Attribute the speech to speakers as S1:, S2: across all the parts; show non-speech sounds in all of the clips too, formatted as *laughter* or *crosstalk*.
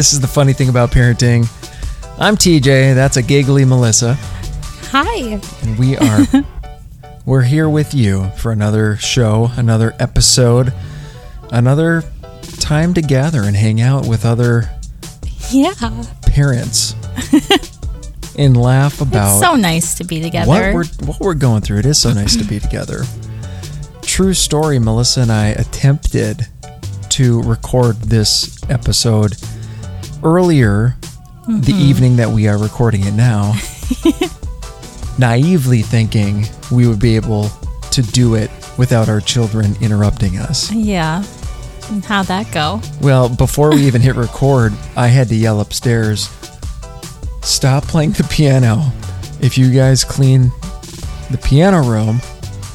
S1: this is the funny thing about parenting. I'm TJ. That's a giggly Melissa.
S2: Hi.
S1: And we are *laughs* we're here with you for another show, another episode, another time to gather and hang out with other
S2: Yeah.
S1: parents *laughs* and laugh about
S2: It's so nice to be together.
S1: what we're what we're going through. It is so nice to be together. True story. Melissa and I attempted to record this episode earlier the mm-hmm. evening that we are recording it now, *laughs* naively thinking we would be able to do it without our children interrupting us.
S2: yeah. And how'd that go?
S1: Well, before we even hit *laughs* record, I had to yell upstairs, stop playing the piano. If you guys clean the piano room,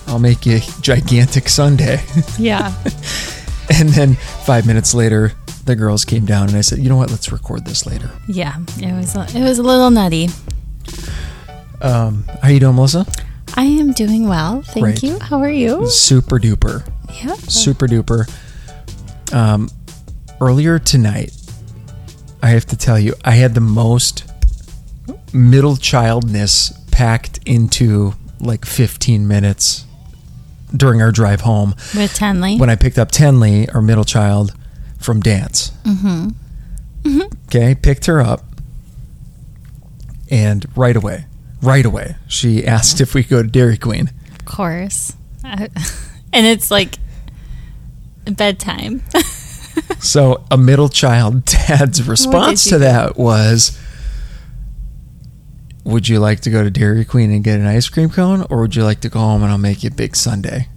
S1: I'll make you a gigantic sundae.
S2: Yeah. *laughs*
S1: and then five minutes later, the girls came down and I said, you know what, let's record this later.
S2: yeah. It was a, it was a little nutty.
S1: Um, how you doing, Melissa?
S2: I am doing well. Thank
S1: Great.
S2: you. How are you?
S1: Super duper.
S2: Yeah.
S1: Super duper. Um, earlier tonight, I have to tell you, I had the most middle childness packed into like 15 minutes during our drive home
S2: With Tenley.
S1: when I picked up Tenley, our middle child, from dance. Mm-hmm. Okay, picked her up, and right away, right away, she asked if we could go to Dairy Queen.
S2: of course. *laughs* And it's like bedtime. *laughs*
S1: So a middle child dad's response to that was Would you like to go to Dairy Queen and get an ice cream cone or would you like to go home and I'll make you a big sundae?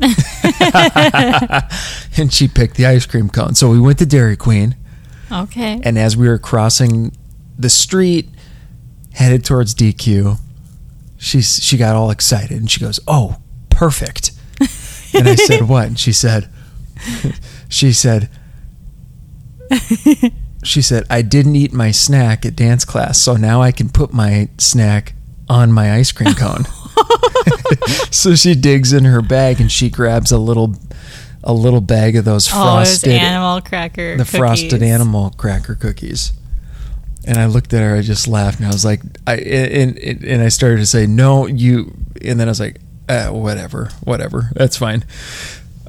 S1: *laughs* and she picked the ice cream cone. So we went to Dairy Queen
S2: okay.
S1: and as we were crossing the street headed towards DQ, she's she got all excited and she goes, "Oh, perfect." And I said, "What?" And she said *laughs* she said *laughs* she said, "I didn't eat my snack at dance class, so now I can put my snack on my ice cream cone." *laughs* so she digs in her bag and she grabs a little a little bag of those
S2: oh,
S1: frosted
S2: animal cracker.
S1: the frosted animal cracker cookies. And I looked at her, I just laughed, and I was like, I and, and, and I started to say, no, you, and then I was like, uh, whatever, whatever, that's fine.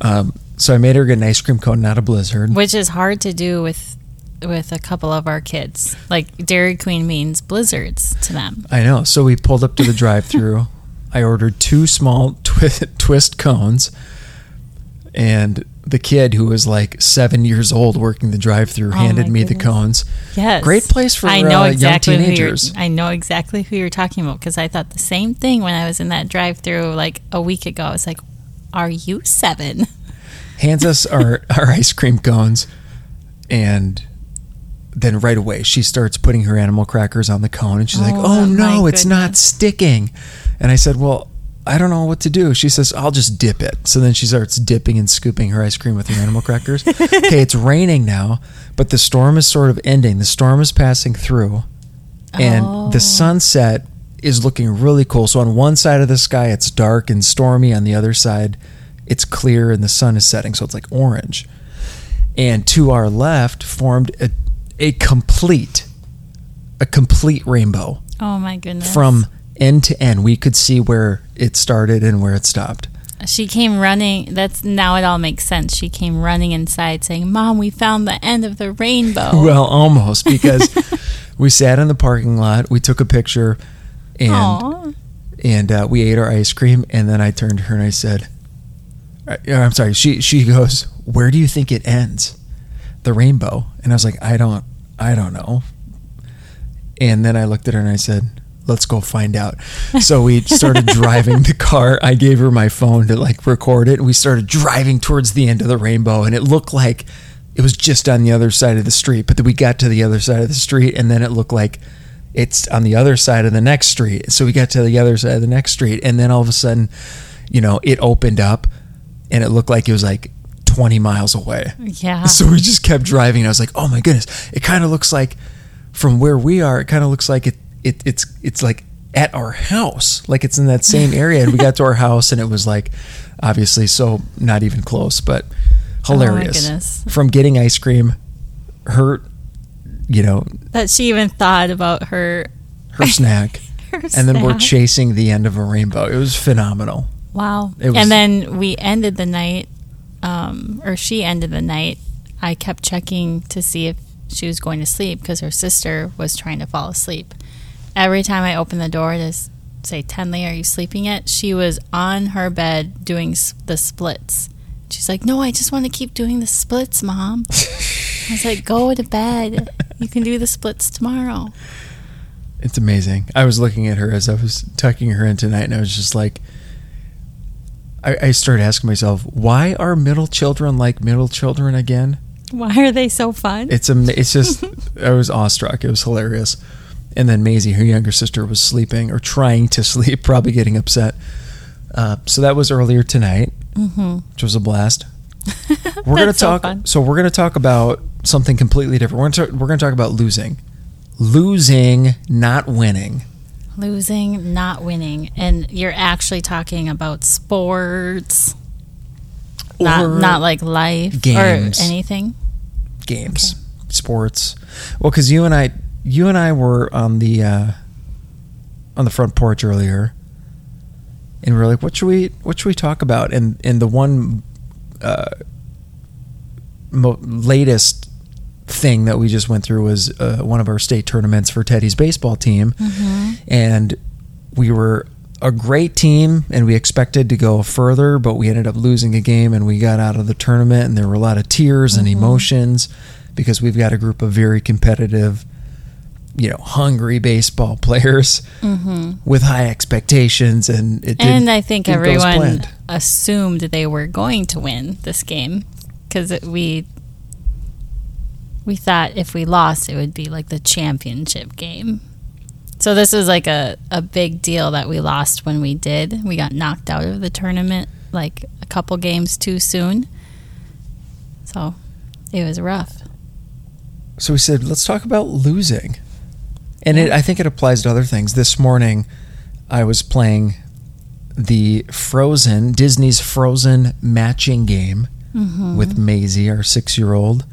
S1: Um, so I made her get an ice cream cone, not a blizzard.
S2: Which is hard to do with with a couple of our kids. Like Dairy Queen means blizzards to them.
S1: I know. So we pulled up to the drive-through. *laughs* I ordered two small *laughs* twi- twist cones, and the kid who was like seven years old working the drive-through
S2: Oh
S1: handed me the cones.
S2: Yes.
S1: Great place for
S2: I know
S1: uh,
S2: exactly
S1: young teenagers.
S2: I know exactly who you're talking about because I thought the same thing when I was in that drive-through like a week ago. I was like, "Are you seven?
S1: hands us our, our ice cream cones and then right away she starts putting her animal crackers on the cone and she's like
S2: Oh,
S1: oh no it's not sticking. And i said well i don't know what to do. She says i'll just dip it. So then she starts dipping and scooping her ice cream with her animal crackers. *laughs* Okay it's raining now but the storm is sort of ending. The storm is passing through and
S2: Oh.
S1: the sunset is looking really cool. So on one side of the sky it's dark and stormy. On the other side it's clear and the sun is setting. So it's like orange. And to our left formed a, a complete a complete rainbow
S2: Oh my goodness!"
S1: from end to end we could see where it started and where it stopped
S2: she came running. That's now it all makes sense. She came running inside saying, "Mom, we found the end of the rainbow." *laughs*
S1: well almost because *laughs* we sat in the parking lot we took a picture and
S2: Aw.
S1: and uh, we ate our ice cream and then i turned to her and i said uh, i'm sorry she she goes where do you think it ends the rainbow and i was like i don't i don't know. And then i looked at her and i said let's go find out. So we started *laughs* driving the car. I gave her my phone to like record it. And we started driving towards the end of the rainbow and it looked like it was just on the other side of the street but then we got to the other side of the street and then it looked like it's on the other side of the next street. So we got to the other side of the next street, and then all of a sudden, you know, it opened up, and it looked like it was like 20 miles away.
S2: yeah.
S1: So we just kept driving. And I was like, oh my goodness, it kind of looks like from where we are, it kind of looks like it, it it's it's like at our house, like it's in that same *laughs* area. And we got to our house, and it was like obviously so not even close, but oh hilarious.
S2: goodness.
S1: From getting ice cream, her you know,
S2: That she even thought about her.
S1: her *laughs* snack.
S2: her
S1: And then we're chasing the end of a rainbow. It was phenomenal.
S2: Wow.
S1: It was-
S2: and then we ended the night, um, or she ended the night. I kept checking to see if she was going to sleep because her sister was trying to fall asleep. Every time I opened the door to say, Tenley, are you sleeping yet? She was on her bed doing the splits. She's like, No, I just want to keep doing the splits, mom. I was like, Go to bed. You can do the splits tomorrow.
S1: It's amazing. I was looking at her as I was tucking her in tonight, and I was just like, I, I started asking myself, why are middle children like middle children again?
S2: Why are they so fun?
S1: It's am- It's just *laughs* I was awestruck. It was hilarious. And then Maisie, her younger sister, was sleeping or trying to *laughs* sleep, probably getting upset. Uh, so that was earlier tonight,
S2: mm-hmm.
S1: which was a blast. *laughs* We're gonna
S2: That's so
S1: talk. So, we're gonna talk about something completely different. We're gonna talk, we're gonna talk about losing, losing, not winning.
S2: Losing, not winning. And you're actually talking about sports, not,
S1: Or
S2: not like life
S1: games.
S2: or anything.
S1: games, sports. Well, because you and I, you and I were on the uh, on the front porch earlier, and we are like, "What should we What should we talk about?" And and the one uh, mo- latest thing that we just went through was uh, one of our state tournaments for Teddy's baseball team, mm-hmm. and we were a great team and we expected to go further but we ended up losing a game and we got out of the tournament and there were a lot of tears and mm-hmm. emotions because we've got a group of very competitive you know hungry baseball *laughs* players mm-hmm. with high expectations and it didn't,
S2: And I think everyone assumed they were going to win this game because we we thought if we lost, it would be like the championship game. So this was like a, a big deal that we lost when we did. We got knocked out of the tournament like a couple games too soon. So it was rough.
S1: so we said let's talk about losing and it, i think it applies to other things this morning i was playing the frozen disney's frozen matching game
S2: Mm-hmm.
S1: with Maisie, our six year old,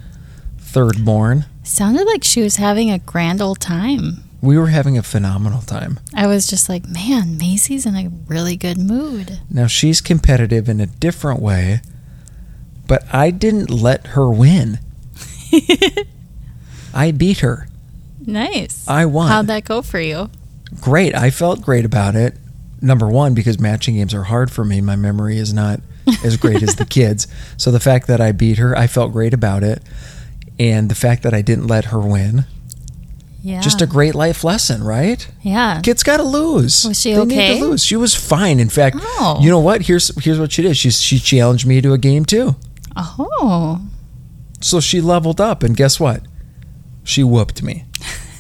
S1: third born.
S2: Sounded like she was having a grand old time.
S1: We were having a phenomenal time.
S2: I was just like, man, Maisie's in a really good mood.
S1: Now, she's competitive in a different way, but I didn't let her win. *laughs* I beat her.
S2: Nice.
S1: I won.
S2: How'd that go for you?
S1: Great. I felt great about it. Number one, because matching games are hard for me. My memory is not as great as the *laughs* kids. So the fact that I beat her, I felt great about it. And the fact that I didn't let her win,
S2: Yeah.
S1: just a great life lesson, right?
S2: yeah.
S1: Kids got to lose.
S2: Was she
S1: they need to lose. She was fine. In fact,
S2: Oh.
S1: you know what? Here's here's what she did. She she challenged me to a game too.
S2: Oh.
S1: So she leveled up, and guess what? She whooped me.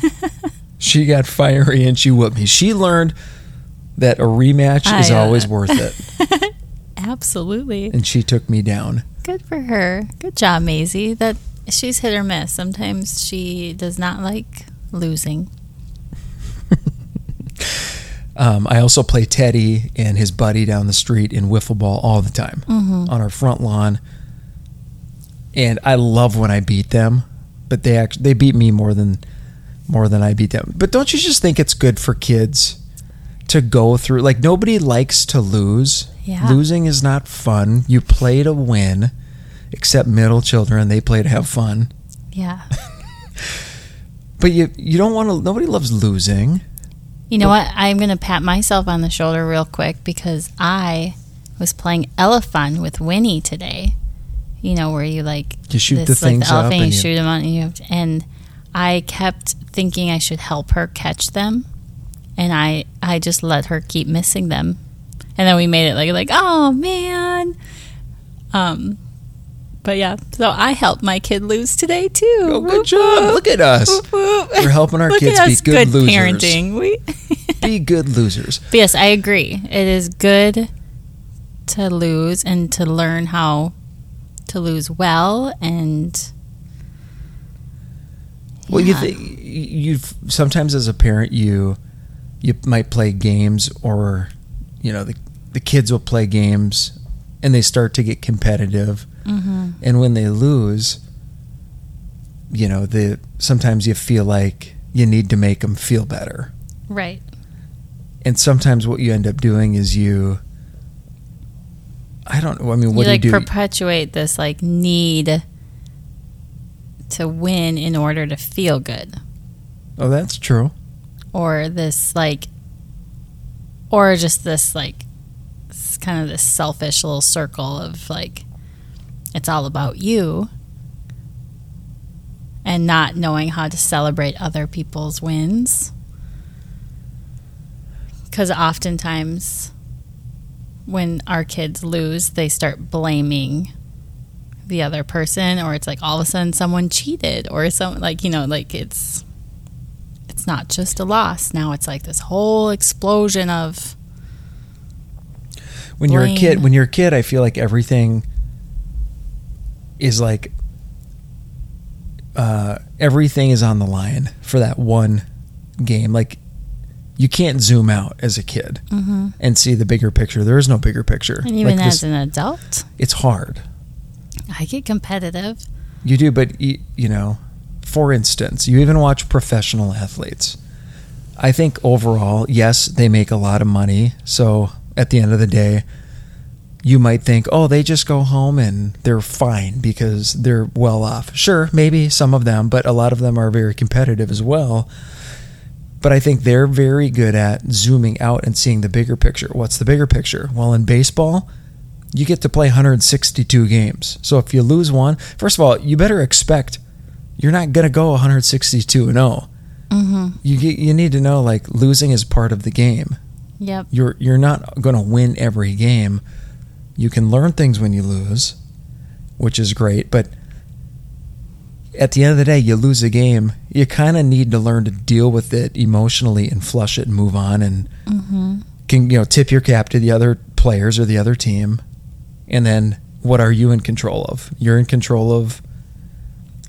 S1: *laughs* she got fiery and she whooped me. She learned that a rematch is
S2: I, uh,
S1: always worth it, *laughs*
S2: Absolutely.
S1: and she took me down.
S2: Good for her. Good job, Maisie. That she's hit or miss. Sometimes she does not like losing. *laughs*
S1: Um, I also play Teddy and his buddy down the street in wiffle ball all the time
S2: Mm-hmm.
S1: on our front lawn, and I love when I beat them. But they actually they beat me more than more than I beat them. But don't you just think it's good for kids to go through? Like nobody likes to lose.
S2: Yeah.
S1: Losing is not fun. You play to win, except middle children. They play to have fun.
S2: Yeah. *laughs*
S1: But you you don't want to. Nobody loves losing.
S2: You know what? I'm going to pat myself on the shoulder real quick because I was playing Elefun with Winnie today. You know, where you like
S1: You shoot the
S2: like
S1: things up
S2: elephant,
S1: and
S2: you
S1: you-
S2: shoot them on, and you have to, and I kept thinking I should help her catch them, and I I just let her keep missing them, and then we made it like like oh man, um, but yeah, so I helped my kid lose today too.
S1: Oh, good
S2: Whoop,
S1: job!
S2: whoop.
S1: Look at us.
S2: Whoop.
S1: We're helping our kids be
S2: us,
S1: good losers.
S2: parenting. We *laughs*
S1: Be good losers.
S2: But yes, I agree. It is good to lose and to learn how to lose well and
S1: Well, you
S2: Yeah.
S1: think you sometimes as a parent you you might play games or you know the the kids will play games and they start to get competitive
S2: mm-hmm.
S1: and when they lose you know the sometimes you feel like you need to make them feel better
S2: Right.
S1: and sometimes what you end up doing is you i don't know i mean what
S2: you like
S1: do you do
S2: perpetuate this like need to win in order to feel good.
S1: oh that's true
S2: or this like or just this like kind of this selfish little circle of like it's all about you and not knowing how to celebrate other people's wins because oftentimes when our kids lose they start blaming the other person or it's like all of a sudden someone cheated or some like you know like it's it's not just a loss. Now it's like this whole explosion of
S1: when you're a kid when you're a kid i feel like everything is like uh, everything is on the line for that one game. Like you can't zoom out as a kid and see the bigger picture. There is no bigger picture.
S2: And even
S1: like
S2: as
S1: this,
S2: an adult,
S1: it's hard.
S2: I get competitive.
S1: you do but you, you know for instance you even watch professional athletes. I think overall yes they make a lot of money. So at the end of the day you might think, oh, they just go home and they're fine because they're well off. Sure, maybe some of them, but a lot of them are very competitive as well. But I think they're very good at zooming out and seeing the bigger picture. What's the bigger picture? Well, in baseball, you get to play 162 games. So if you lose one, first of all, you better expect you're not going to go 162 and 0.
S2: Mm-hmm.
S1: You get, you need to know like losing is part of the game
S2: Yep.
S1: you're you're not going to win every game. You can learn things when you lose, which is great, but at the end of the day, you lose a game, you kind of need to learn to deal with it emotionally and flush it and move on and
S2: Mm-hmm.
S1: can you know tip your cap to the other players or the other team. And then what are you in control of? You're in control of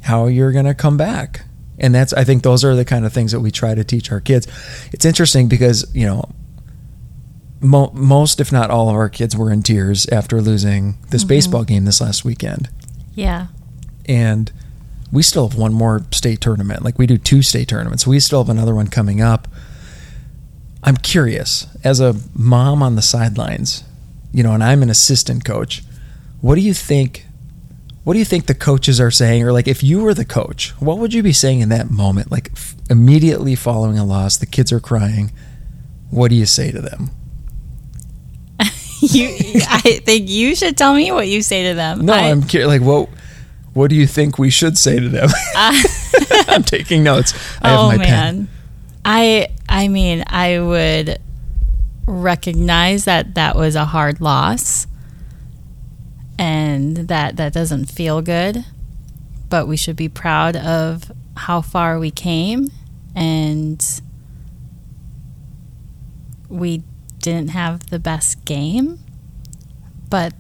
S1: how you're going to come back. And that's I think those are the kind of things that we try to teach our kids. It's interesting because, you know, mo- most, if not all, of our kids were in tears after losing this
S2: Mhm.
S1: baseball game this last weekend.
S2: Yeah.
S1: And we still have one more state tournament. Like we do two state tournaments. We still have another one coming up. I'm curious, as a mom on the sidelines, you know, and I'm an assistant coach. What do you think? What do you think the coaches are saying? Or like, if you were the coach, what would you be saying in that moment? Like, f- immediately following a loss, the kids are crying. What do you say to them? *laughs*
S2: you. I think you should tell me what you say to them.
S1: No,
S2: I,
S1: I'm curious. Like, what? What do you think we should say to them? *laughs* Uh, *laughs* I'm taking notes. I have
S2: oh
S1: my
S2: man.
S1: pen.
S2: I I mean, I would recognize that that was a hard loss and that that doesn't feel good, but we should be proud of how far we came and we didn't have the best game, but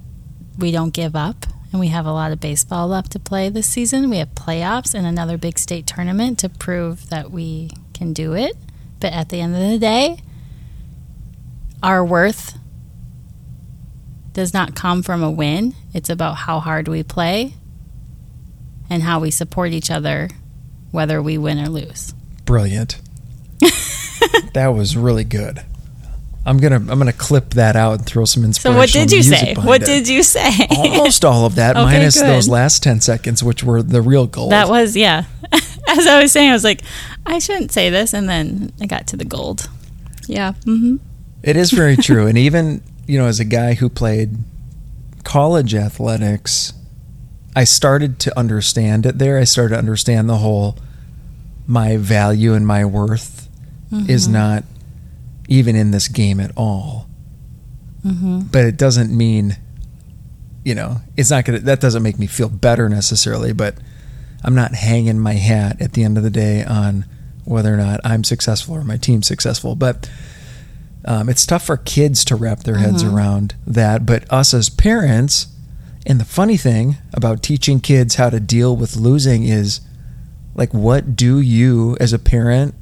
S2: we don't give up and we have a lot of baseball left to play this season. We have playoffs and another big state tournament to prove that we can do it. But at the end of the day, our worth does not come from a win. It's about how hard we play and how we support each other, whether we win or lose.
S1: Brilliant. *laughs* that was really good. I'm gonna I'm gonna clip that out and throw some
S2: So, what did you say? What did you say?
S1: Almost all of that, *laughs*
S2: Okay,
S1: minus
S2: good.
S1: those last ten seconds, which were the real gold.
S2: That was, yeah. *laughs* As I was saying, I was like, I shouldn't say this. And then I got to the gold. Yeah. Mm-hmm.
S1: It is very *laughs* true. And even, you know, as a guy who played college athletics, I started to understand it there. I started to understand the whole my value and my worth is not even in this game at all.
S2: Mm-hmm.
S1: But it doesn't mean, you know, it's not to, that doesn't make me feel better necessarily, but I'm not hanging my hat at the end of the day on whether or not I'm successful or my team's successful. But um, it's tough for kids to wrap their heads
S2: Mhm.
S1: around that. But us as parents, and the funny thing about teaching kids how to deal with losing is like, what do you as a parent?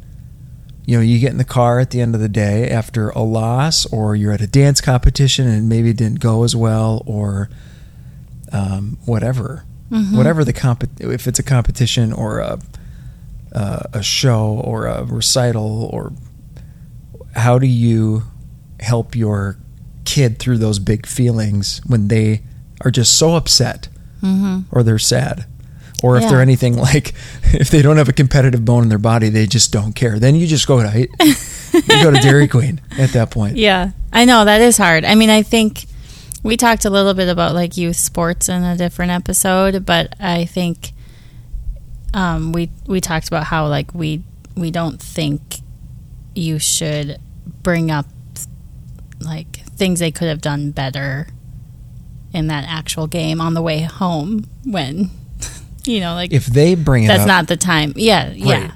S1: You know, you get in the car at the end of the day after a loss, or you're at a dance competition and maybe it didn't go as well, or um, whatever.
S2: Mhm.
S1: whatever the comp if it's a competition or a uh, a show or a recital or how do you help your kid through those big feelings when they are just so upset
S2: Mhm.
S1: or they're sad or if
S2: Yeah.
S1: they're anything *laughs* like if they don't have a competitive bone in their body they just don't care then you just go to you go to dairy *laughs* queen at that point
S2: Yeah, I know that is hard. I mean, I think we talked a little bit about like youth sports in a different episode, but I think um, we we talked about how like we we don't think you should bring up like things they could have done better in that actual game on the way home when you know like
S1: if they bring it
S2: that's
S1: up
S2: not the time. Yeah, yeah.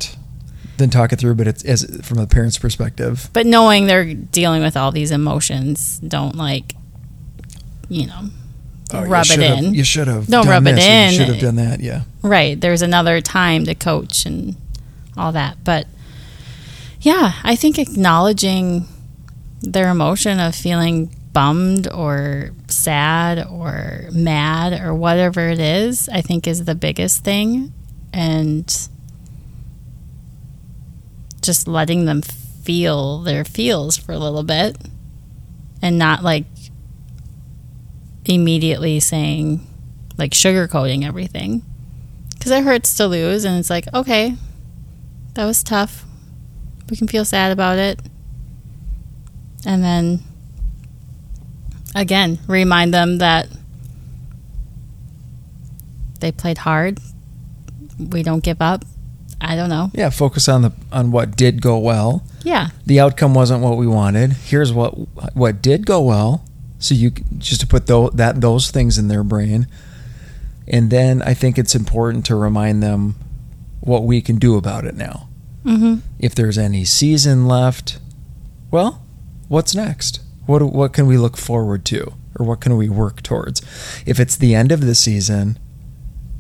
S1: then talk it through but it's as from a parent's perspective
S2: But knowing they're dealing with all these emotions, don't like, you know,
S1: Oh, you
S2: rub it in.
S1: you should have
S2: Don't rub it
S1: this, or
S2: in.
S1: you should have done that yeah
S2: Right. There's another time to coach and all that. But yeah, I think acknowledging their emotion of feeling bummed or sad or mad or whatever it is, I think is the biggest thing. And just letting them feel their feels for a little bit and not like immediately saying, like sugarcoating everything. Because it hurts to lose and it's like okay that was tough. We can feel sad about it. And then again remind them that they played hard. We don't give up. I don't know.
S1: Yeah focus on the on what did go well.
S2: Yeah.
S1: The outcome wasn't what we wanted. Here's what what did go well. So you just to put tho- that those things in their brain. And then i think it's important to remind them what we can do about it now.
S2: Mm-hmm.
S1: If there's any season left well what's next what what can we look forward to or what can we work towards if it's the end of the season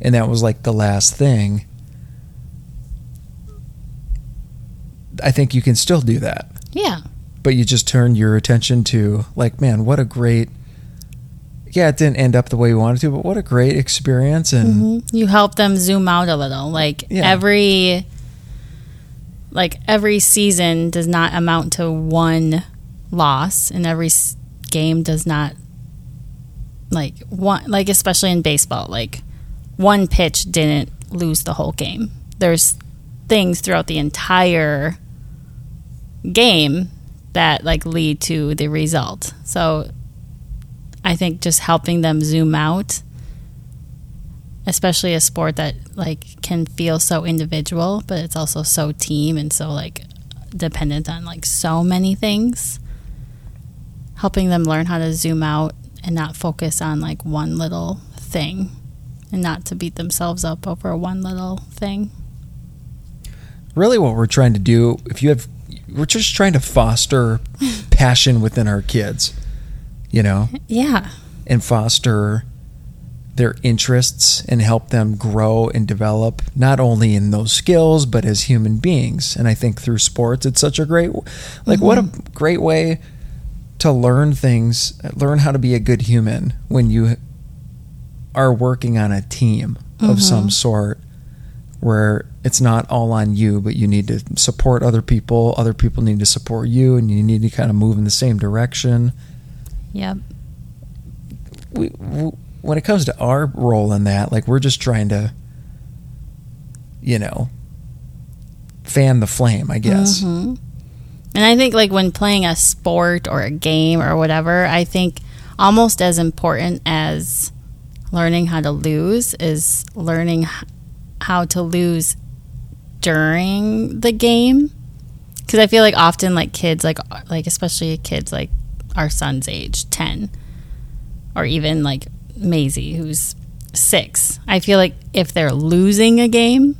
S1: and that was like the last thing i think you can still do that
S2: yeah
S1: but you just turn your attention to like man what a great yeah it didn't end up the way we wanted to but what a great experience and
S2: Mhm. you help them zoom out a little like
S1: Yeah.
S2: every like every season does not amount to one loss and every game does not like one like especially in baseball like one pitch didn't lose the whole game. There's things throughout the entire game that like lead to the result. So i think just helping them zoom out especially a sport that like can feel so individual but it's also so team and so like dependent on like so many things helping them learn how to zoom out and not focus on like one little thing and not to beat themselves up over one little thing.
S1: Really what we're trying to do if you have we're just trying to foster *laughs* passion within our kids you know? *laughs*
S2: Yeah.
S1: And foster their interests and help them grow and develop not only in those skills but as human beings. And i think through sports it's such a great like what a mm-hmm. great way to learn things learn how to be a good human when you are working on a team of some sort where it's not all on you but you need to support other people other people need to support you and you need to kind of move in the same direction
S2: yep
S1: we, w when it comes to our role in that, like we're just trying to, you know, fan the flame, I guess.
S2: Mhm. And I think like when playing a sport or a game or whatever, I think almost as important as learning how to lose is learning how to lose during the game. Cuz I feel like often like kids like uh, like especially kids like our son's age, 10 or even like Maisie who's 6. I feel like if they're losing a game,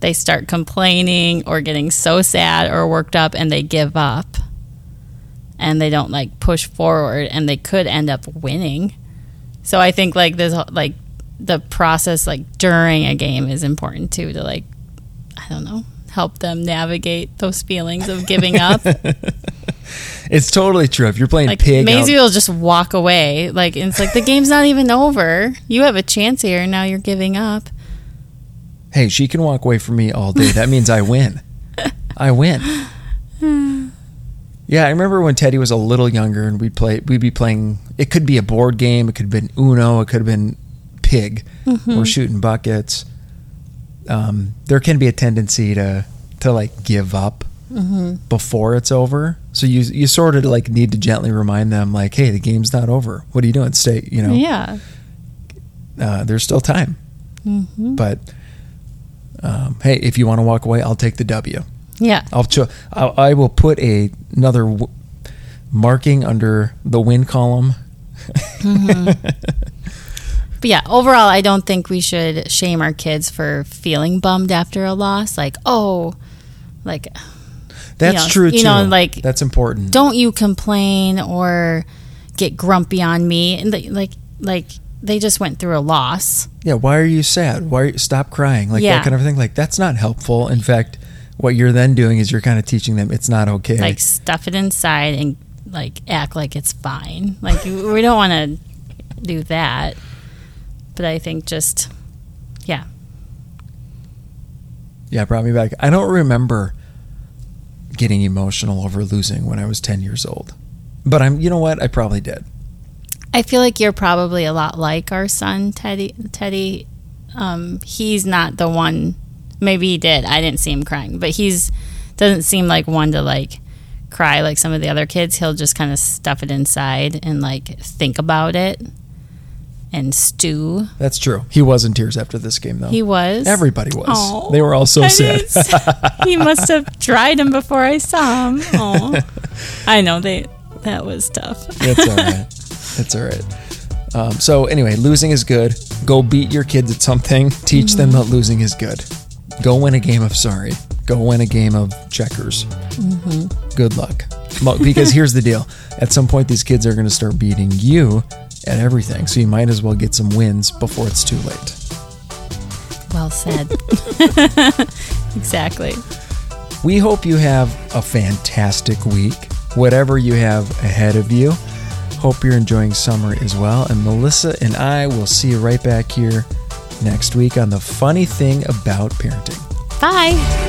S2: they start complaining or getting so sad or worked up and they give up and they don't like push forward and they could end up winning. So I think like this like the process like during a game is important too to like I don't know, help them navigate those feelings of giving up. *laughs*
S1: It's totally true. If you're playing
S2: Like
S1: pig,
S2: Maisie will just walk away. Like it's like the game's not even over. You have a chance here, and now you're giving up.
S1: Hey, she can walk away from me all day. That means I win. *laughs* I win. Yeah, I remember when Teddy was a little younger and we'd play we'd be playing it could be a board game, it could have been Uno, it could have been pig or shooting buckets. Um, there can be a tendency to to like give up before it's over. So you you sort of like need to gently remind them like, "Hey, the game's not over. What are you doing? Stay, you know.
S2: Yeah.
S1: Uh, there's still time."
S2: hmm
S1: But um, hey, if you want to walk away, I'll take the W.
S2: Yeah.
S1: I'll cho- I, I will put a another w- marking under the win column. *laughs*
S2: But yeah, overall, I don't think we should shame our kids for feeling bummed after a loss. Like, oh, like,
S1: That's
S2: know,
S1: true
S2: you
S1: too.
S2: know, like,
S1: that's important.
S2: don't you complain or get grumpy on me. And like, like they just went through a loss.
S1: Yeah, why are you sad? Why are you, stop crying? Like
S2: Yeah.
S1: that kind of thing. Like that's not helpful. In fact, what you're then doing is you're kind of teaching them it's not okay.
S2: Like, stuff it inside and like act like it's fine. Like, we don't want to do that. But I think just, yeah,
S1: yeah, brought me back. I don't remember getting emotional over losing when I was 10 years old. But I'm you know what? I probably did.
S2: I feel like you're probably a lot like our son Teddy. Teddy, um, he's not the one. Maybe he did. I didn't see him crying, but he's doesn't seem like one to like cry like some of the other kids. He'll just kind of stuff it inside and like think about it and stew.
S1: That's true. He was in tears after this game though.
S2: He was.
S1: Everybody was.
S2: Aw.
S1: They were all so
S2: I
S1: sad.
S2: he must have tried him before I saw him. *laughs* I know they. That was tough.
S1: That's all right. That's all right. Um, so anyway, losing is good. Go beat your kids at something. Teach them that losing is good. Go win a game of sorry. Go win a game of checkers. Good luck. Mo- Because here's the deal: at some point, these kids are going to start beating you at everything. So you might as well get some wins before it's too late.
S2: Well said. *laughs* exactly.
S1: We hope you have a fantastic week, whatever you have ahead of you. Hope you're enjoying summer as well. And Melissa and I will see you right back here next week on the funny thing about parenting.
S2: Bye.